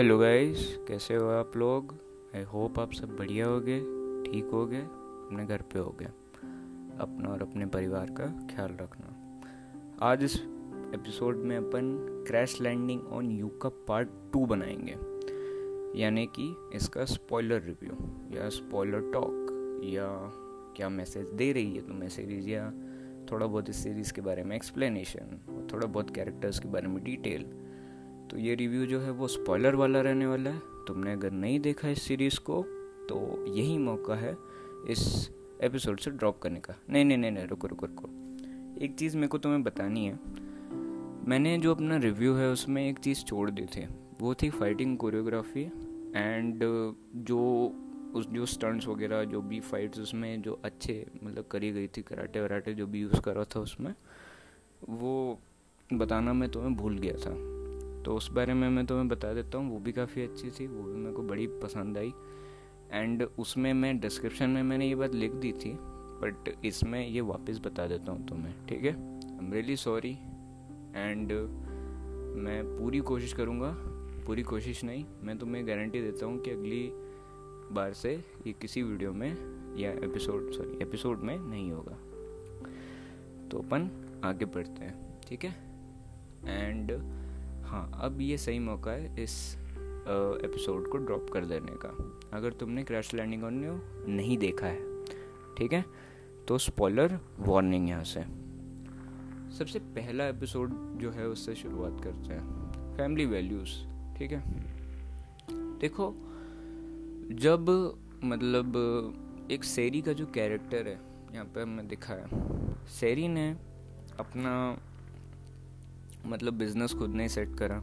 Hello guys कैसे हो आप लोग? आई होप आप सब बढ़िया हो गए ठीक हो गए अपने घर पे हो गए अपना और अपने परिवार का ख्याल रखना। आज इस एपिसोड में अपन क्रैश लैंडिंग ऑन यू का पार्ट टू बनाएँगे। यानी कि इसका स्पॉइलर रिव्यू या स्पॉइलर टॉक या क्या मैसेज दे रही है तुम्हें सीरीज़ या थोड़ा बहुत इस सीरीज़ के बारे में एक्सप्लेनेशन और थोड़ा बहुत कैरेक्टर्स के बारे में डिटेल तो ये रिव्यू जो है वो स्पॉइलर वाला रहने वाला है। तुमने अगर नहीं देखा इस सीरीज़ को तो यही मौका है इस एपिसोड से ड्रॉप करने का। नहीं नहीं नहीं नहीं, रुको रुको रुको। एक चीज़ मेरे को तुम्हें बतानी है। मैंने जो अपना रिव्यू है, उसमें एक चीज़ छोड़ दी थी। वो थी फाइटिंग कोरियोग्राफी एंड जो उस, जो स्टंट्स वगैरह, जो भी फाइट्स उसमें जो अच्छे मतलब करी गई थी, कराटे वराटे जो भी यूज़ करा था उसमें, वो बताना मैं तुम्हें भूल गया था। तो उस बारे में मैं तुम्हें बता देता हूँ, वो भी काफ़ी अच्छी थी, वो भी मेरे को बड़ी पसंद आई। एंड उसमें मैं डिस्क्रिप्शन में मैंने ये बात लिख दी थी बट इसमें ये वापस बता देता हूँ तुम्हें, ठीक है? I am really sorry and मैं पूरी कोशिश करूँगा, पूरी कोशिश नहीं, मैं तुम्हें गारंटी देता हूँ कि अगली बार से ये किसी वीडियो में या एपिसोड सॉरी एपिसोड में नहीं होगा। तो अपन आगे बढ़ते हैं, ठीक है? एंड हाँ अब ये सही मौका है इस एपिसोड को ड्रॉप कर देने का। अगर तुमने क्रैश लैंडिंग ऑन यू नहीं देखा है, ठीक है? तो स्पॉलर वार्निंग यहाँ से। सबसे पहला एपिसोड जो है उससे शुरुआत करते हैं। फैमिली वैल्यूज़ ठीक है? देखो, जब मतलब एक सेरी का जो कैरेक्टर है, यहाँ पे हमने दिखा है सेरी ने अपना मतलब बिज़नेस खुद ने सेट करा।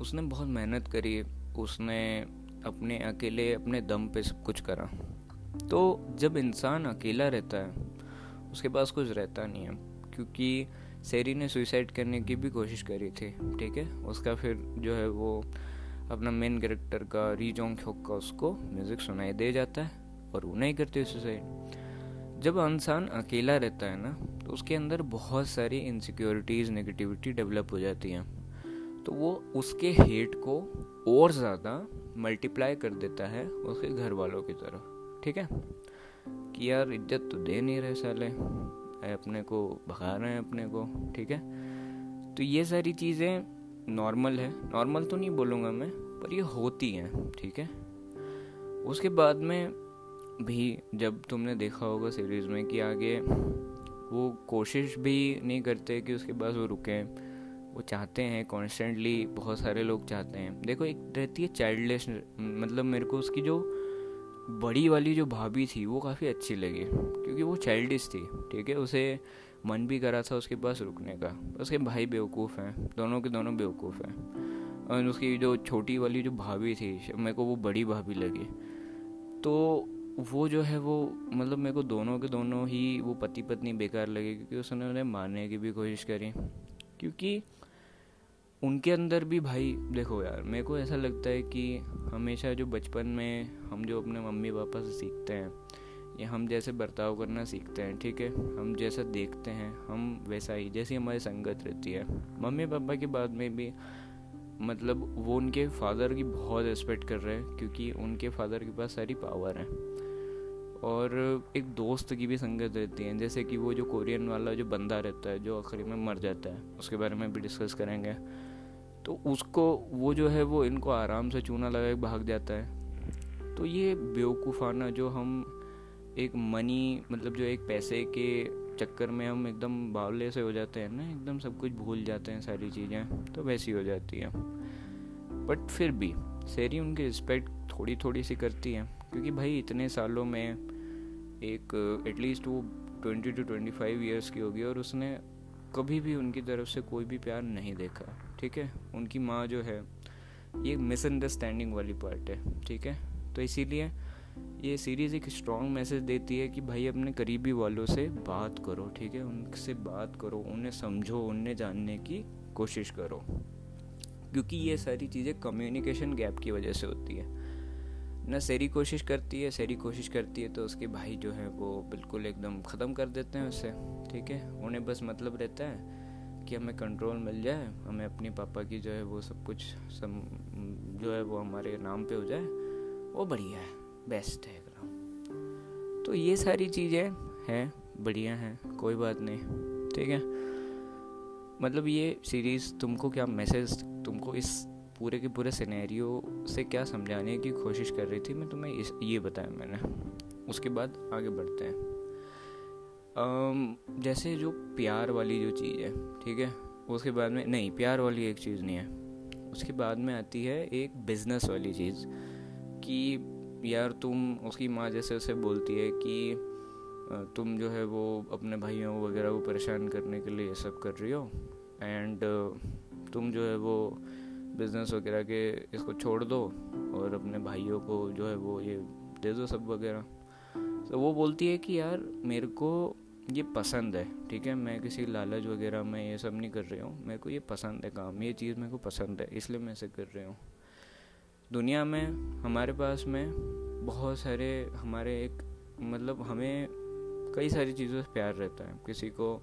उसने बहुत मेहनत करी, उसने अपने अकेले, अपने दम पे सब कुछ करा। तो जब इंसान अकेला रहता है, उसके पास कुछ रहता नहीं है, क्योंकि सेरी ने सुइसाइड करने की भी कोशिश करी थी, ठीक है? उसका फिर जो है वो अपना मेन कैरेक्टर का रीजोंग का उसको म्यूज़िक सुनाई दे जाता है और वो नहीं करते सुसाइड जब इंसान अकेला रहता है ना तो उसके अंदर बहुत सारी इनसिक्योरिटीज़ नेगेटिविटी डेवलप हो जाती हैं। तो वो उसके हेट को और ज़्यादा मल्टीप्लाई कर देता है उसके घर वालों की तरफ़ ठीक है? कि यार, इज़्ज़त तो दे नहीं रहे साले। अपने को भगा रहे हैं अपने को। ठीक है? तो ये सारी चीज़ें नॉर्मल है। नॉर्मल तो नहीं बोलूँगा मैं, पर ये होती हैं। ठीक है? उसके बाद में भी जब तुमने देखा होगा सीरीज़ में कि आगे वो कोशिश भी नहीं करते कि उसके बाद वो रुकें। वो चाहते हैं कॉन्स्टेंटली बहुत सारे लोग चाहते हैं। देखो, एक रहती है चाइल्डलेस मतलब मेरे को उसकी जो बड़ी वाली जो भाभी थी, वो काफ़ी अच्छी लगी। क्योंकि वो चाइल्डिश थी, ठीक है? उसे मन भी करा था उसके पास रुकने का। उसके भाई बेवकूफ़ हैं, दोनों के दोनों बेवकूफ़ हैं। और उसकी जो छोटी वाली जो भाभी थी, मेरे को वो बड़ी भाभी लगी। तो वो जो है वो मतलब मेरे को दोनों के दोनों ही वो पति पत्नी बेकार लगे क्योंकि उसने उन्हें मारने की भी कोशिश करी। क्योंकि उनके अंदर भी भाई, देखो यार, मेरे को ऐसा लगता है कि हमेशा जो बचपन में हम जो अपने मम्मी पापा से सीखते हैं, या हम जैसे बर्ताव करना सीखते हैं, ठीक है? हम जैसा देखते हैं, हम वैसा ही, जैसी हमारी संगत रहती है। मम्मी पापा के बाद में भी मतलब वो उनके फादर की बहुत रिस्पेक्ट कर रहे हैं, क्योंकि उनके फादर के पास सारी पावर है। और एक दोस्त की भी संगत रहती है, जैसे कि वो जो कोरियन वाला जो बंदा रहता है, जो आखिरी में मर जाता है, उसके बारे में भी डिस्कस करेंगे। तो उसको, वो जो है, वो इनको आराम से चूना लगा भाग जाता है। तो ये बेवकूफ़ाना जो हम एक मनी मतलब जो एक पैसे के चक्कर में हम एकदम बावले से हो जाते हैं ना, एकदम सब कुछ भूल जाते हैं सारी चीज़ें तो वैसी हो जाती हैं। बट फिर भी सेरी उनकी रिस्पेक्ट थोड़ी थोड़ी सी करती है। क्योंकि भाई इतने सालों में एक एटलीस्ट वो twenty two twenty five years की होगी और उसने कभी भी उनकी तरफ़ से कोई भी प्यार नहीं देखा, ठीक है? उनकी माँ जो है, ये मिसअंडरस्टैंडिंग वाली पार्ट है, ठीक है? तो इसीलिए ये सीरीज़ एक स्ट्रॉन्ग मैसेज देती है कि भाई अपने करीबी वालों से बात करो, ठीक है? उनसे बात करो, उन्हें समझो उन्हें जानने की कोशिश करो, क्योंकि ये सारी चीज़ें कम्युनिकेशन गैप की वजह से होती है। न सेरी कोशिश करती है, सेरी कोशिश करती है तो उसके भाई जो है वो बिल्कुल एकदम ख़त्म कर देते हैं उससे ठीक है? उन्हें बस मतलब रहता है कि हमें कंट्रोल मिल जाए, हमें अपने पापा की जो है वो सब कुछ सम, जो है वो हमारे नाम पे हो जाए, वो बढ़िया है बेस्ट है एकदम। तो ये सारी चीज़ें हैं, बढ़िया हैं, कोई बात नहीं, ठीक है? मतलब ये सीरीज़ तुमको क्या मैसेज तुमको इस पूरे के पूरे सिनेरियो से क्या समझाने की कोशिश कर रही थी मैं तुम्हें इस ये बताया मैंने। उसके बाद आगे बढ़ते हैं। um, जैसे जो प्यार वाली जो चीज़ है ठीक है? उसके बाद में नहीं प्यार वाली एक चीज़ नहीं है। उसके बाद में आती है एक बिज़नेस वाली चीज़ कि यार तुम उसकी माँ जैसे उसे बोलती है कि तुम जो है वो अपने भाइयों वगैरह को परेशान करने के लिए ये सब कर रही हो। एंड तुम जो है वो बिज़नेस वगैरह के इसको छोड़ दो और अपने भाइयों को जो है वो ये दे दो सब वगैरह। तो वो बोलती है कि यार, मेरे को ये पसंद है, ठीक है? मैं किसी लालच वगैरह में ये सब नहीं कर रही हूँ। मेरे को ये पसंद है काम, ये चीज़ मेरे को पसंद है, इसलिए मैं इसे कर रही हूँ। दुनिया में, हमारे पास में बहुत सारे, हमारे एक मतलब हमें कई सारी चीज़ों से प्यार रहता है। किसी को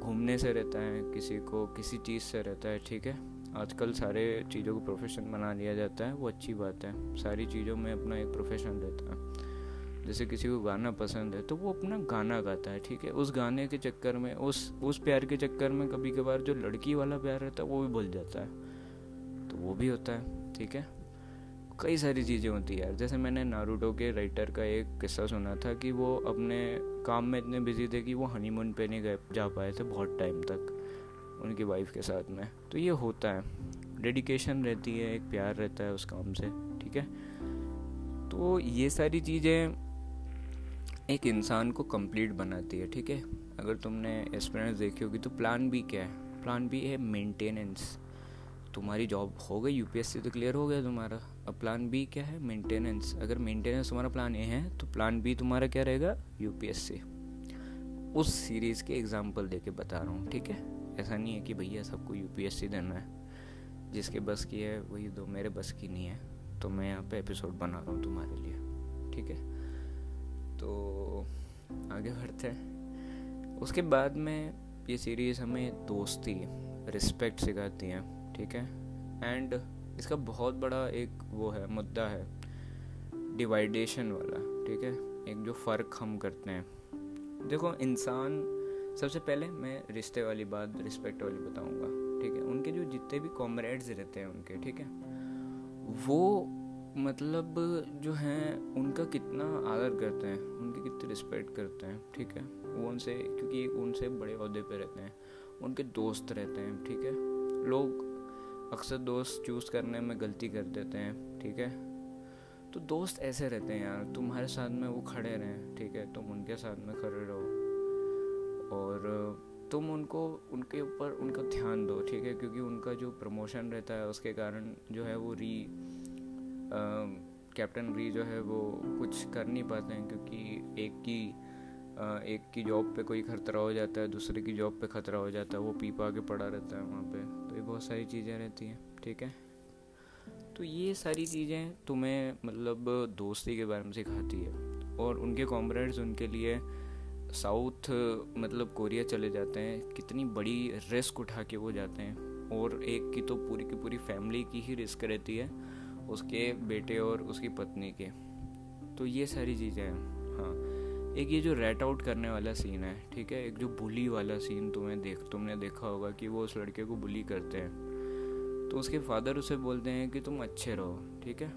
घूमने से रहता है, किसी को किसी चीज़ से रहता है, ठीक है? आजकल सारे चीज़ों को प्रोफेशन बना लिया जाता है, वो अच्छी बात है। सारी चीज़ों में अपना एक प्रोफेशन रहता है। जैसे किसी को गाना पसंद है तो वो अपना गाना गाता है, ठीक है? उस गाने के चक्कर में, उस उस प्यार के चक्कर में कभी कभार जो लड़की वाला प्यार रहता है, वो भी भूल जाता है। तो वो भी होता है, ठीक है? कई सारी चीज़ें होती है यार। जैसे मैंने नारूटो के राइटर का एक किस्सा सुना था कि वो अपने काम में इतने बिज़ी थे कि वो हनीमून पे नहीं गए, जा पाए थे बहुत टाइम तक। उनकी वाइफ के साथ में। तो ये होता है। डेडिकेशन रहती है, एक प्यार रहता है उस काम से, ठीक है? तो ये सारी चीज़ें एक इंसान को कंप्लीट बनाती है, ठीक है? अगर तुमने एक्सपीरियंस देखी होगी तो प्लान बी क्या है? प्लान बी है मेंटेनेंस तुम्हारी जॉब हो गई यूपीएससी तो क्लियर हो गया तुम्हारा। अब प्लान बी क्या है? मेंटेनेंस अगर मेंटेनेंस तुम्हारा प्लान ए है तो प्लान बी तुम्हारा क्या रहेगा? यूपीएससी उस सीरीज़ के एग्ज़ाम्पल दे के बता रहा हूँ, ठीक है? ऐसा नहीं है कि भैया सबको यूपीएससी देना है। जिसके बस की है, वही दो मेरे बस की नहीं है तो मैं यहाँ पे एपिसोड बना रहा हूँ तुम्हारे लिए, ठीक है? तो आगे बढ़ते हैं। उसके बाद में ये सीरीज़ हमें दोस्ती रिस्पेक्ट सिखाती है, ठीक है? एंड इसका बहुत बड़ा एक वो है, मुद्दा है डिवाइडेशन वाला, ठीक है? एक जो फ़र्क हम करते हैं। देखो, इंसान सबसे पहले मैं रिश्ते वाली बात, रिस्पेक्ट वाली बताऊँगा, ठीक है? उनके जो जितने भी कॉमरेड्स रहते हैं उनके, ठीक है? वो मतलब जो हैं, उनका कितना आदर करते हैं, उनकी कितनी रिस्पेक्ट करते हैं, ठीक है? वो उनसे, क्योंकि उनसे बड़े अहदे पे रहते हैं, उनके दोस्त रहते हैं, ठीक है? लोग अक्सर दोस्त चूज़ करने में गलती कर देते हैं, ठीक है? तो दोस्त ऐसे रहते हैं यार, तुम्हारे साथ में वो खड़े रहें, ठीक है? तुम उनके साथ में खड़े रहो तुम उनको, उनके ऊपर उनका ध्यान दो, ठीक है? क्योंकि उनका जो प्रमोशन रहता है, उसके कारण जो है वो री कैप्टन री जो है वो कुछ कर नहीं पाते हैं, क्योंकि एक की एक की जॉब पे कोई खतरा हो जाता है, दूसरे की जॉब पे खतरा हो जाता है, वो पीपा के पड़ा रहता है वहाँ पे। तो ये बहुत सारी चीज़ें रहती हैं, ठीक है? तो ये सारी चीज़ें तुम्हें मतलब दोस्ती के बारे में सिखाती है, और उनके कॉमरेड्स उनके लिए साउथ मतलब कोरिया चले जाते हैं, कितनी बड़ी रिस्क उठा के वो जाते हैं। और एक की तो पूरी की पूरी फैमिली की ही रिस्क रहती है, उसके बेटे और उसकी पत्नी के। तो ये सारी चीज़ें हैं हाँ। एक ये जो रेट आउट करने वाला सीन है, ठीक है? एक जो बुली वाला सीन तुम्हें देख, तुमने देखा होगा कि वो उस लड़के को बुली करते हैं। तो उसके फादर उसे बोलते हैं कि तुम अच्छे रहो, ठीक है?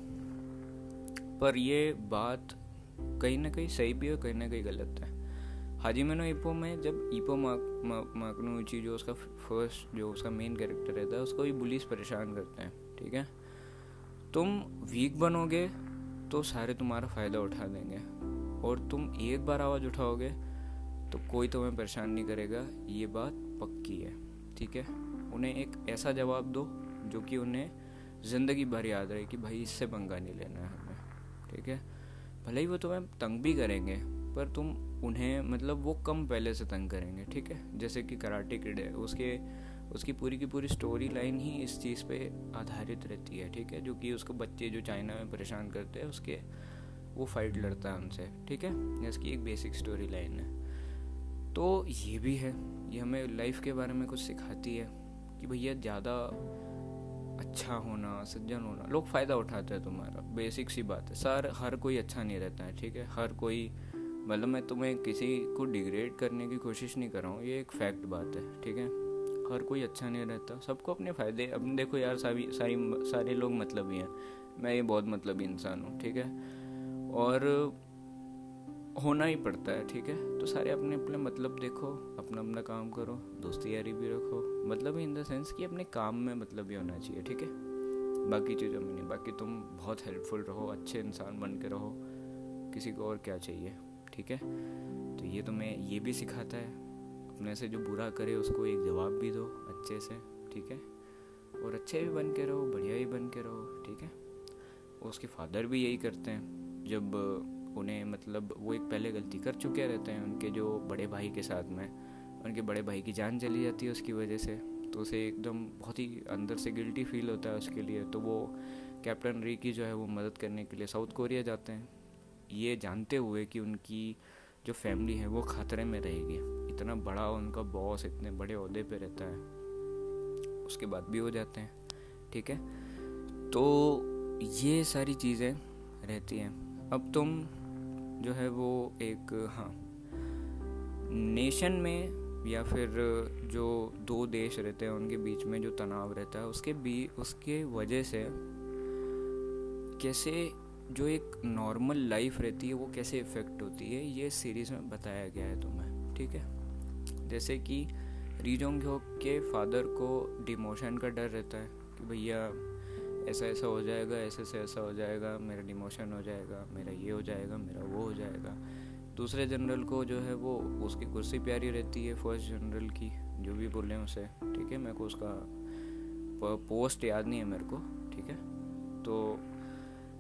पर ये बात कहीं ना कहीं सही भी है कहीं ना कहीं गलत है। हाजिमेनो इपो में जब इपो माकनोची जो उसका फ़र्स्ट जो उसका मेन कैरेक्टर रहता है, उसको भी बुलिस परेशान करते हैं, ठीक है? तुम वीक बनोगे तो सारे तुम्हारा फ़ायदा उठा देंगे। और तुम एक बार आवाज़ उठाओगे तो कोई तुम्हें परेशान नहीं करेगा, ये बात पक्की है, ठीक है? उन्हें एक ऐसा जवाब दो, जो कि उन्हें ज़िंदगी भर याद रहे कि भाई इससे पंगा नहीं लेना है हमें, ठीक है? भले ही वो तुम्हें तंग भी करेंगे पर तुम उन्हें मतलब वो कम पहले से तंग करेंगे, ठीक है? जैसे कि कराटे किड है, उसके, उसकी पूरी की पूरी स्टोरी लाइन ही इस चीज़ पे आधारित रहती है, ठीक है? जो कि उसको बच्चे जो चाइना में परेशान करते हैं, उसके, वो फाइट लड़ता है उनसे, ठीक है? इसकी एक बेसिक स्टोरी लाइन है। तो ये भी है, ये हमें लाइफ के बारे में कुछ सिखाती है, कि भैया ज़्यादा अच्छा होना, सज्जन होना, लोग फ़ायदा उठाते हैं तुम्हारा बेसिक सी बात है। सर, हर कोई अच्छा नहीं रहता है, ठीक है? हर कोई मतलब मैं तुम्हें किसी को डिग्रेड करने की कोशिश नहीं कर रहा हूँ, ये एक फैक्ट बात है, ठीक है? हर कोई अच्छा नहीं रहता, सबको अपने फ़ायदे, अब देखो यार सारी सारी, सारे लोग मतलब ही हैं, मैं ये बहुत मतलब इंसान हूँ, ठीक है? और होना ही पड़ता है, ठीक है? तो सारे अपने अपने मतलब देखो, अपना अपना काम करो, दोस्ती यारी भी रखो मतलब इन द सेंस कि अपने काम में मतलब भी होना चाहिए, ठीक है? बाकी चीज़ों में नहीं, बाकी तुम बहुत हेल्पफुल रहो, अच्छे इंसान बन के रहो, किसी को और क्या चाहिए? ठीक है? तो ये तुम्हें ये भी सिखाता है। अपने से जो बुरा करे, उसको एक जवाब भी दो अच्छे से, ठीक है? और अच्छे भी बन के रहो, बढ़िया ही बन के रहो, ठीक है? उसके फादर भी यही करते हैं। जब उन्हें मतलब वो एक पहले गलती कर चुके रहते हैं, उनके जो बड़े भाई के साथ में, उनके बड़े भाई की जान चली जाती है उसकी वजह से तो उसे एकदम बहुत ही अंदर से गिल्टी फील होता है उसके लिए। तो वो कैप्टन री की जो है, वो मदद करने के लिए साउथ कोरिया जाते हैं। ये जानते हुए कि उनकी जो फैमिली है, वो खतरे में रहेगी। इतना बड़ा उनका बॉस इतने बड़े अहदे पे रहता है। उसके बाद भी हो जाते हैं, ठीक है? तो ये सारी चीज़ें रहती हैं। अब तुम जो है वो एक हाँ नेशन में या फिर जो दो देश रहते हैं, उनके बीच में जो तनाव रहता है, उसके बी उसके वजह से कैसे जो एक नॉर्मल लाइफ रहती है, वो कैसे इफ़ेक्ट होती है, ये सीरीज़ में बताया गया है तुम्हें, ठीक है? जैसे कि रीजोंग के फादर को डिमोशन का डर रहता है, कि भैया, ऐसा ऐसा हो जाएगा, ऐसे से ऐसा हो जाएगा, मेरा डिमोशन हो जाएगा, मेरा ये हो जाएगा, मेरा वो हो जाएगा। दूसरे जनरल को जो है, वो उसकी कुर्सी प्यारी रहती है फ़र्स्ट जनरल की, जो भी बोले उसे, ठीक है? मेरे को उसका पोस्ट याद नहीं है मेरे को, ठीक है? तो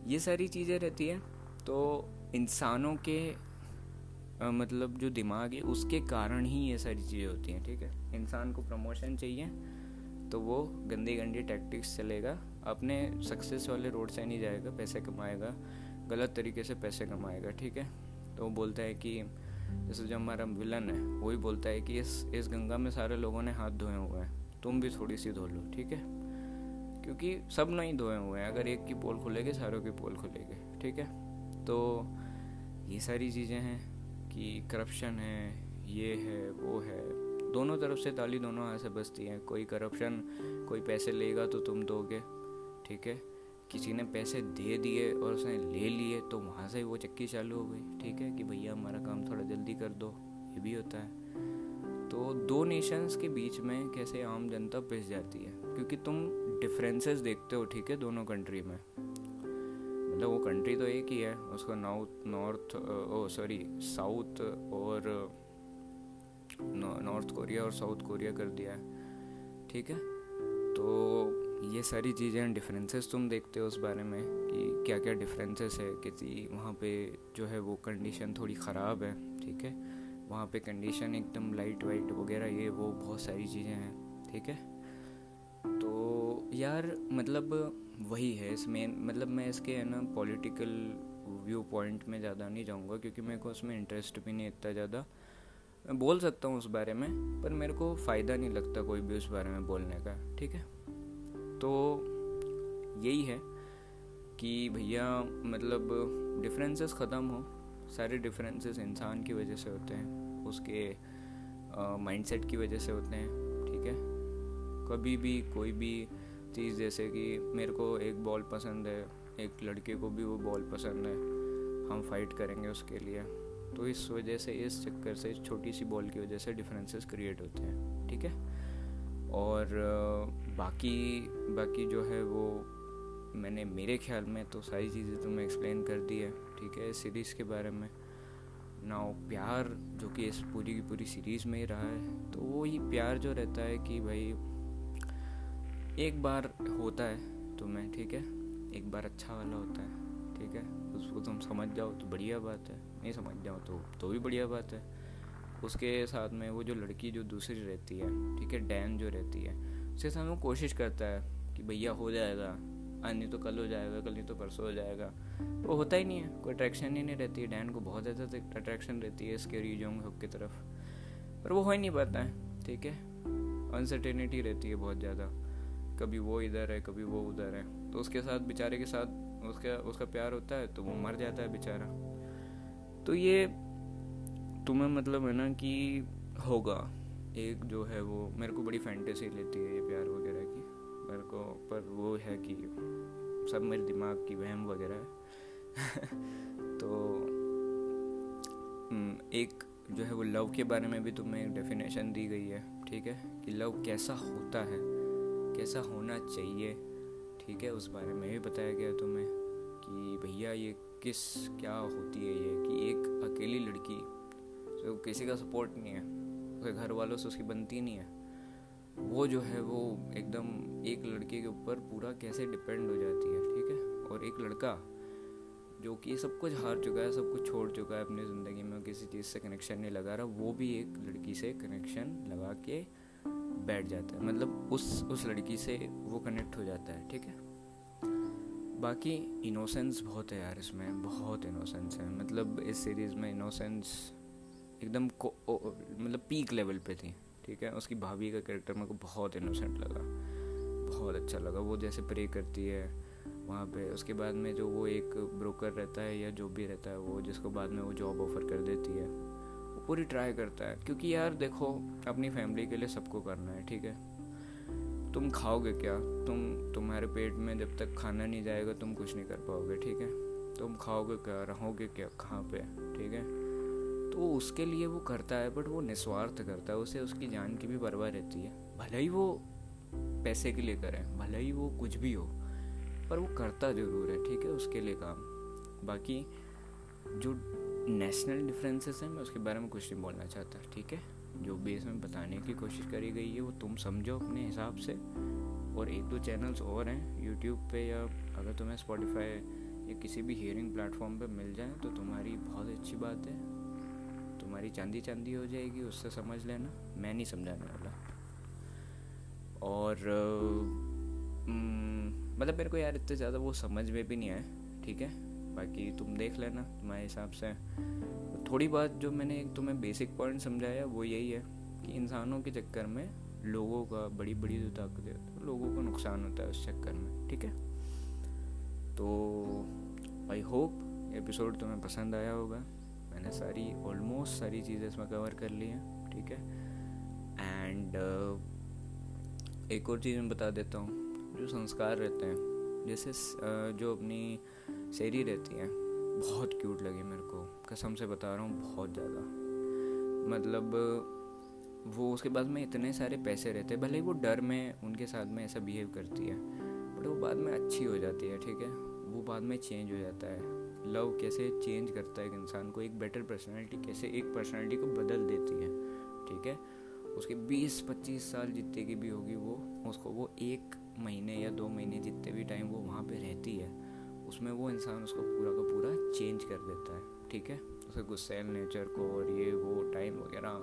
ये सारी चीज़ें रहती हैं। तो इंसानों के आ, मतलब जो दिमाग है उसके कारण ही ये सारी चीज़ें होती हैं ठीक है? इंसान को प्रमोशन चाहिए तो वो गंदी गंदी टैक्टिक्स चलेगा अपने सक्सेस वाले रोड से नहीं जाएगा पैसे कमाएगा गलत तरीके से पैसे कमाएगा ठीक है? तो वो बोलता है कि जैसे जो हमारा विलन है वही बोलता है कि इस इस गंगा में सारे लोगों ने हाथ धोए हुए हैं तुम भी थोड़ी सी धो लो ठीक है? क्योंकि सब नहीं धोए हुए हैं। अगर एक की पोल खुलेगी, सारों की पोल खुलेगी, ठीक है? तो ये सारी चीज़ें हैं कि करप्शन है, ये है, वो है। दोनों तरफ़ से ताली दोनों हाथ से बसती हैं। कोई करप्शन कोई पैसे लेगा तो तुम दोगे, ठीक है? किसी ने पैसे दे दिए और उसने ले लिए तो वहाँ से वो चक्की चालू हो गई, ठीक है? कि भैया, हमारा काम थोड़ा जल्दी कर दो, ये भी होता है। तो दो नेशंस के बीच में कैसे आम जनता पिस जाती है? क्योंकि तुम डिफरेंसेस देखते हो, ठीक है, दोनों कंट्री में? मतलब वो कंट्री तो एक ही है, उसको north north oh sorry south और नॉर्थ कोरिया और साउथ कोरिया कर दिया है, ठीक है? तो ये सारी चीज़ें डिफरेंसेस तुम देखते हो उस बारे में, कि क्या क्या डिफरेंसेस है, किसी वहाँ पे जो है वो कंडीशन थोड़ी ख़राब है, ठीक है? वहाँ पे कंडीशन एकदम लाइट वाइट वगैरह, ये वो बहुत सारी चीज़ें हैं, ठीक है? यार मतलब वही है इसमें मतलब मैं इसके, है ना पॉलिटिकल व्यू पॉइंट में ज़्यादा नहीं जाऊँगा, क्योंकि मेरे को उसमें इंटरेस्ट भी नहीं इतना ज़्यादा। मैं बोल सकता हूँ उस बारे में, पर मेरे को फ़ायदा नहीं लगता कोई भी उस बारे में बोलने का, ठीक है? तो यही है कि भैया मतलब डिफरेंसेस ख़त्म हो, सारे डिफरेंसेस इंसान की वजह से होते हैं, उसके माइंडसेट की वजह से होते हैं, ठीक है? कभी भी कोई भी चीज़ जैसे कि मेरे को एक बॉल पसंद है, एक लड़के को भी वो बॉल पसंद है, हम फाइट करेंगे उसके लिए। तो इस वजह से, इस चक्कर से छोटी सी बॉल की वजह से डिफरेंसेस क्रिएट होते हैं, ठीक है? और बाकी बाकी जो है वो मैंने, मेरे ख्याल में तो सारी चीज़ें तो मैं एक्सप्लेन कर दी है, ठीक है सीरीज़ के बारे में। ना प्यार जो कि इस पूरी की पूरी सीरीज़ में ही रहा है तो वो ही प्यार जो रहता है कि भाई एक बार होता है तुम्हें ठीक है? एक बार अच्छा वाला होता है, ठीक है? उसको तुम समझ जाओ तो बढ़िया बात है। नहीं समझ जाओ तो तो भी बढ़िया बात है। उसके साथ में वो जो लड़की जो दूसरी रहती है, ठीक है? डैन जो रहती है, उसके साथ वो कोशिश करता है कि भैया हो जाएगा। आज नहीं तो कल हो जाएगा, कल नहीं तो परसों हो जाएगा। वो होता ही नहीं है, कोई अट्रैक्शन ही नहीं रहती है। डैन को बहुत ज़्यादा अट्रैक्शन रहती है इसके रीजोंग हुक की तरफ़। पर वो हो ही नहीं पाता है, ठीक है? अनसर्टेनिटी रहती है बहुत ज़्यादा। कभी वो इधर है कभी वो उधर है। तो उसके साथ बेचारे के साथ उसका उसका प्यार होता है तो वो मर जाता है बेचारा। तो ये तुम्हें मतलब है ना कि होगा। एक जो है वो मेरे को बड़ी फैंटेसी लेती है ये प्यार वगैरह की। मेरे को पर वो है कि सब मेरे दिमाग की वहम वगैरह है। तो हम्म, एक जो है वो लव के बारे में भी तुम्हें एक डेफिनेशन दी गई है ठीक है? कि लव कैसा होता है? कैसा होना चाहिए? ठीक है, उस बारे में भी बताया गया तुम्हें कि भैया ये किस, क्या होती है ये कि एक अकेली लड़की जो किसी का सपोर्ट नहीं है, उसके घर वालों से उसकी बनती नहीं है, वो जो है वो एकदम एक लड़के के ऊपर पूरा कैसे डिपेंड हो जाती है, ठीक है? और एक लड़का जो कि सब कुछ हार चुका है, सब कुछ छोड़ चुका है अपनी ज़िंदगी में, किसी चीज़ से कनेक्शन नहीं लगा रहा, वो भी एक लड़की से कनेक्शन लगा के बैठ जाता है। मतलब उस उस लड़की से वो कनेक्ट हो जाता है, ठीक है? बाकी इनोसेंस बहुत है यार इसमें, बहुत इनोसेंस है। मतलब इस सीरीज़ में इनोसेंस एकदम को मतलब पीक लेवल पे थी, ठीक है? उसकी भाभी का कैरेक्टर मेरे को बहुत इनोसेंट लगा, बहुत अच्छा लगा। वो जैसे प्रे करती है वहाँ पे, उसके बाद में जो वो एक ब्रोकर रहता है या जो भी रहता है वो, जिसको बाद में वो जॉब ऑफ़र कर देती है। पूरी ट्राई करता है। क्योंकि यार देखो, अपनी फैमिली के लिए सबको करना है, ठीक है? तुम खाओगे क्या? तुम, तुम्हारे पेट में जब तक खाना नहीं जाएगा, तुम कुछ नहीं कर पाओगे, ठीक है? तुम खाओगे क्या? रहोगे क्या? कहाँ पे? ठीक है? तो उसके लिए वो करता है बट वो निस्वार्थ करता है। उसे उसकी जान की भी परवाह रहती है। भले ही वो पैसे के लिए करें, भले ही वो कुछ भी हो, पर वो करता ज़रूर है, ठीक है? उसके लिए काम। बाकी जो नेशनल डिफरेंसेस हैं, मैं उसके बारे में कुछ नहीं बोलना चाहता, ठीक है? जो बेस में बताने की कोशिश करी गई है, वो तुम समझो अपने हिसाब से। और एक दो चैनल्स और हैं यूट्यूब पे या अगर तुम्हें स्पॉटिफाई या किसी भी हियरिंग प्लेटफॉर्म पे मिल जाए तो तुम्हारी बहुत अच्छी बात है। तुम्हारी चांदी चांदी हो जाएगी, उससे समझ लेना। मैं नहीं समझाने वाला। और मतलब मेरे को यार इतने ज़्यादा वो समझ में भी नहीं आए, ठीक है? बाकी तुम देख लेना तुम्हारे हिसाब से। थोड़ी बात जो मैंने एक तुम्हें बेसिक पॉइंट समझाया वो यही है कि इंसानों के चक्कर में लोगों का बड़ी बड़ी जो ताकत है तो लोगों को नुकसान होता है उस चक्कर में ठीक है? तो आई होप एपिसोड तुम्हें पसंद आया होगा। मैंने सारी ऑलमोस्ट सारी चीज़ें इसमें कवर कर ली हैं ठीक है? एंड uh, एक और चीज़ मैं बता देता हूँ जो संस्कार रहते हैं जैसे जो अपनी शेरी रहती हैं। बहुत क्यूट लगी मेरे को। कसम से बता रहा हूँ, बहुत ज़्यादा। मतलब वो उसके बाद में इतने सारे पैसे रहते हैं। भले ही वो डर में, उनके साथ में ऐसा बिहेव करती है बट वो बाद में अच्छी हो जाती है, ठीक है? वो बाद में चेंज हो जाता है। लव कैसे चेंज करता है एक इंसान को? एक बेटर पर्सनैलिटी कैसे एक पर्सनैलिटी को बदल देती है, ठीक है? उसके 20-25 साल जितने की भी होगी वो, उसको वो एक महीने या दो महीने जितने भी टाइम वो वहाँ पे रहती है। उसमें वो इंसान उसको पूरा का पूरा चेंज कर देता है, ठीक है? उसे गुस्सेल नेचर को और ये, वो टाइम वगैरह,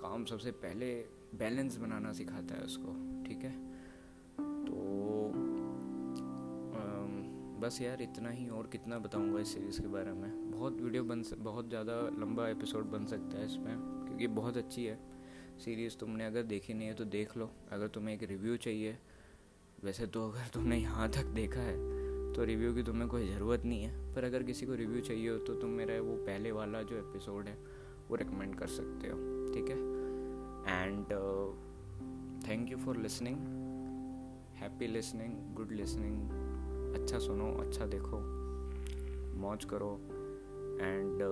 काम सबसे पहले बैलेंस बनाना सिखाता है उसको, ठीक है? तो बस यार इतना ही और कितना बताऊँगा इस सीरीज़ के बारे में। बहुत वीडियो बन बहुत ज़्यादा लंबा एपिसोड बन सकता है इसमें, क्योंकि बहुत अच्छी है। सीरीज़ तुमने अगर देखी नहीं है तो देख लो। अगर तुम्हें एक रिव्यू चाहिए, वैसे तो अगर तुमने यहाँ तक देखा है तो रिव्यू की तुम्हें कोई ज़रूरत नहीं है। पर अगर किसी को रिव्यू चाहिए हो तो तुम मेरा वो पहले वाला जो एपिसोड है, वो रिकमेंड कर सकते हो, ठीक है? And thank you for listening happy listening good listening अच्छा सुनो अच्छा देखो, मौज करो। एंड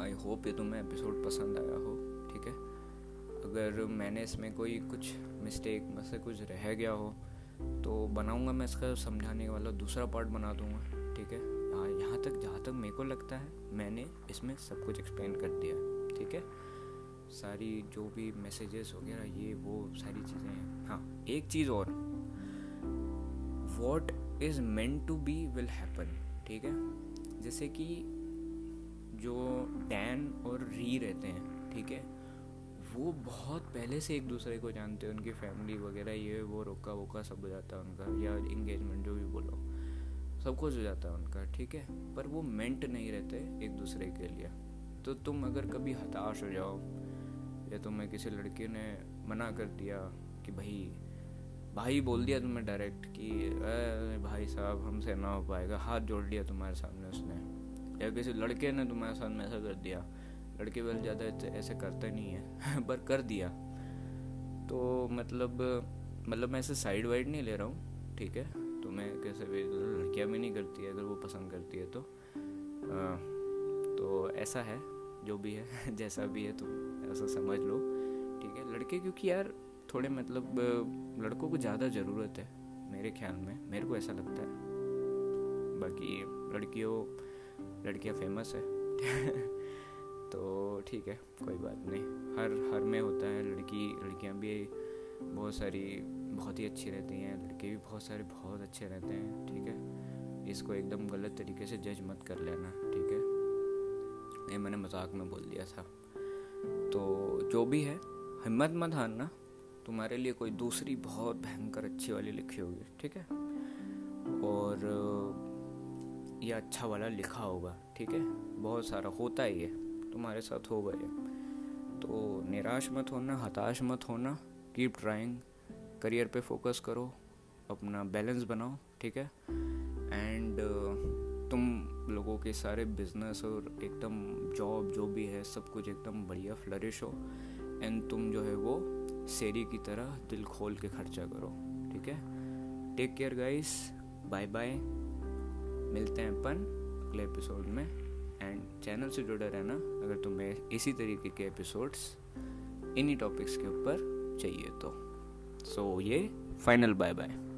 आई होप ये तुम्हें एपिसोड पसंद आया हो, ठीक है? अगर मैंने इसमें कोई कुछ मिस्टेक में से कुछ रह गया हो तो बनाऊँगा मैं इसका समझाने वाला दूसरा पार्ट बना दूँगा, ठीक है? हाँ यहाँ तक, जहाँ तक मेरे को लगता है, मैंने इसमें सब कुछ एक्सप्लेन कर दिया है, ठीक है? सारी जो भी मैसेजेस वगैरह, ये, वो, सारी चीज़ें हैं। हाँ एक चीज़ और। What is meant to be will happen ठीक है? जैसे कि जो डैन और री रहते हैं, ठीक है? वो बहुत पहले से एक दूसरे को जानते हैं, उनकी फैमिली वगैरह, ये, वो, रोका, वोका सब हो जाता है उनका, या इंगेजमेंट जो भी बोलो, सब कुछ हो जाता है उनका, ठीक है? पर वो मेंट नहीं रहते एक दूसरे के लिए। तो तुम अगर कभी हताश हो जाओ, या तुम्हें किसी लड़के ने मना कर दिया कि भाई भाई बोल दिया तुम्हें डायरेक्ट कि, अरे भाई साहब, हमसे ना हो पाएगा, हाथ जोड़ लिया तुम्हारे सामने उसने। या किसी लड़के ने तुम्हारे में ऐसा कर दिया लड़के वाले ज़्यादा ऐसे करते नहीं है पर कर दिया। तो मतलब मतलब मैं ऐसे साइड वाइड नहीं ले रहा हूँ ठीक है? तो मैं कैसे भी लड़कियाँ भी नहीं करती है अगर वो पसंद करती है तो। आ, तो ऐसा है जो भी है जैसा भी है तो ऐसा समझ लो ठीक है? लड़के क्योंकि यार थोड़े मतलब लड़कों को ज़्यादा ज़रूरत है मेरे ख्याल में मेरे को ऐसा लगता है। बाकी लड़कियों लड़कियाँ फ़ेमस है। तो ठीक है, कोई बात नहीं। हर हर में होता है, लड़की, लड़कियाँ भी बहुत सारी, बहुत ही अच्छी रहती हैं। लड़के भी बहुत सारे, बहुत अच्छे रहते हैं, ठीक है? इसको एकदम गलत तरीके से जज मत कर लेना, ठीक है? ये मैंने मज़ाक में बोल दिया था। तो जो भी है, हिम्मत मत हारना। तुम्हारे लिए कोई दूसरी बहुत भयंकर अच्छी वाली लिखी होगी, ठीक है? और, ये अच्छा वाला लिखा होगा, ठीक है? बहुत सारा होता ही है। तुम्हारे साथ होगा ये तो निराश मत होना, हताश मत होना। कीप ट्राइंग करियर पे फोकस करो। अपना बैलेंस बनाओ, ठीक है? एंड तुम लोगों के सारे बिज़नेस और एकदम जॉब जो भी है, सब कुछ एकदम बढ़िया फ्लरिश हो। एंड तुम जो है वो शेरी की तरह दिल खोल के खर्चा करो, ठीक है? Take care guys bye bye मिलते हैं अपन अगले एपिसोड में। एंड चैनल से जुड़े रहना अगर तुम्हें इसी तरीके के एपिसोड्स इन्हीं टॉपिक्स के ऊपर चाहिए तो। सो so, ये फाइनल बाय बाय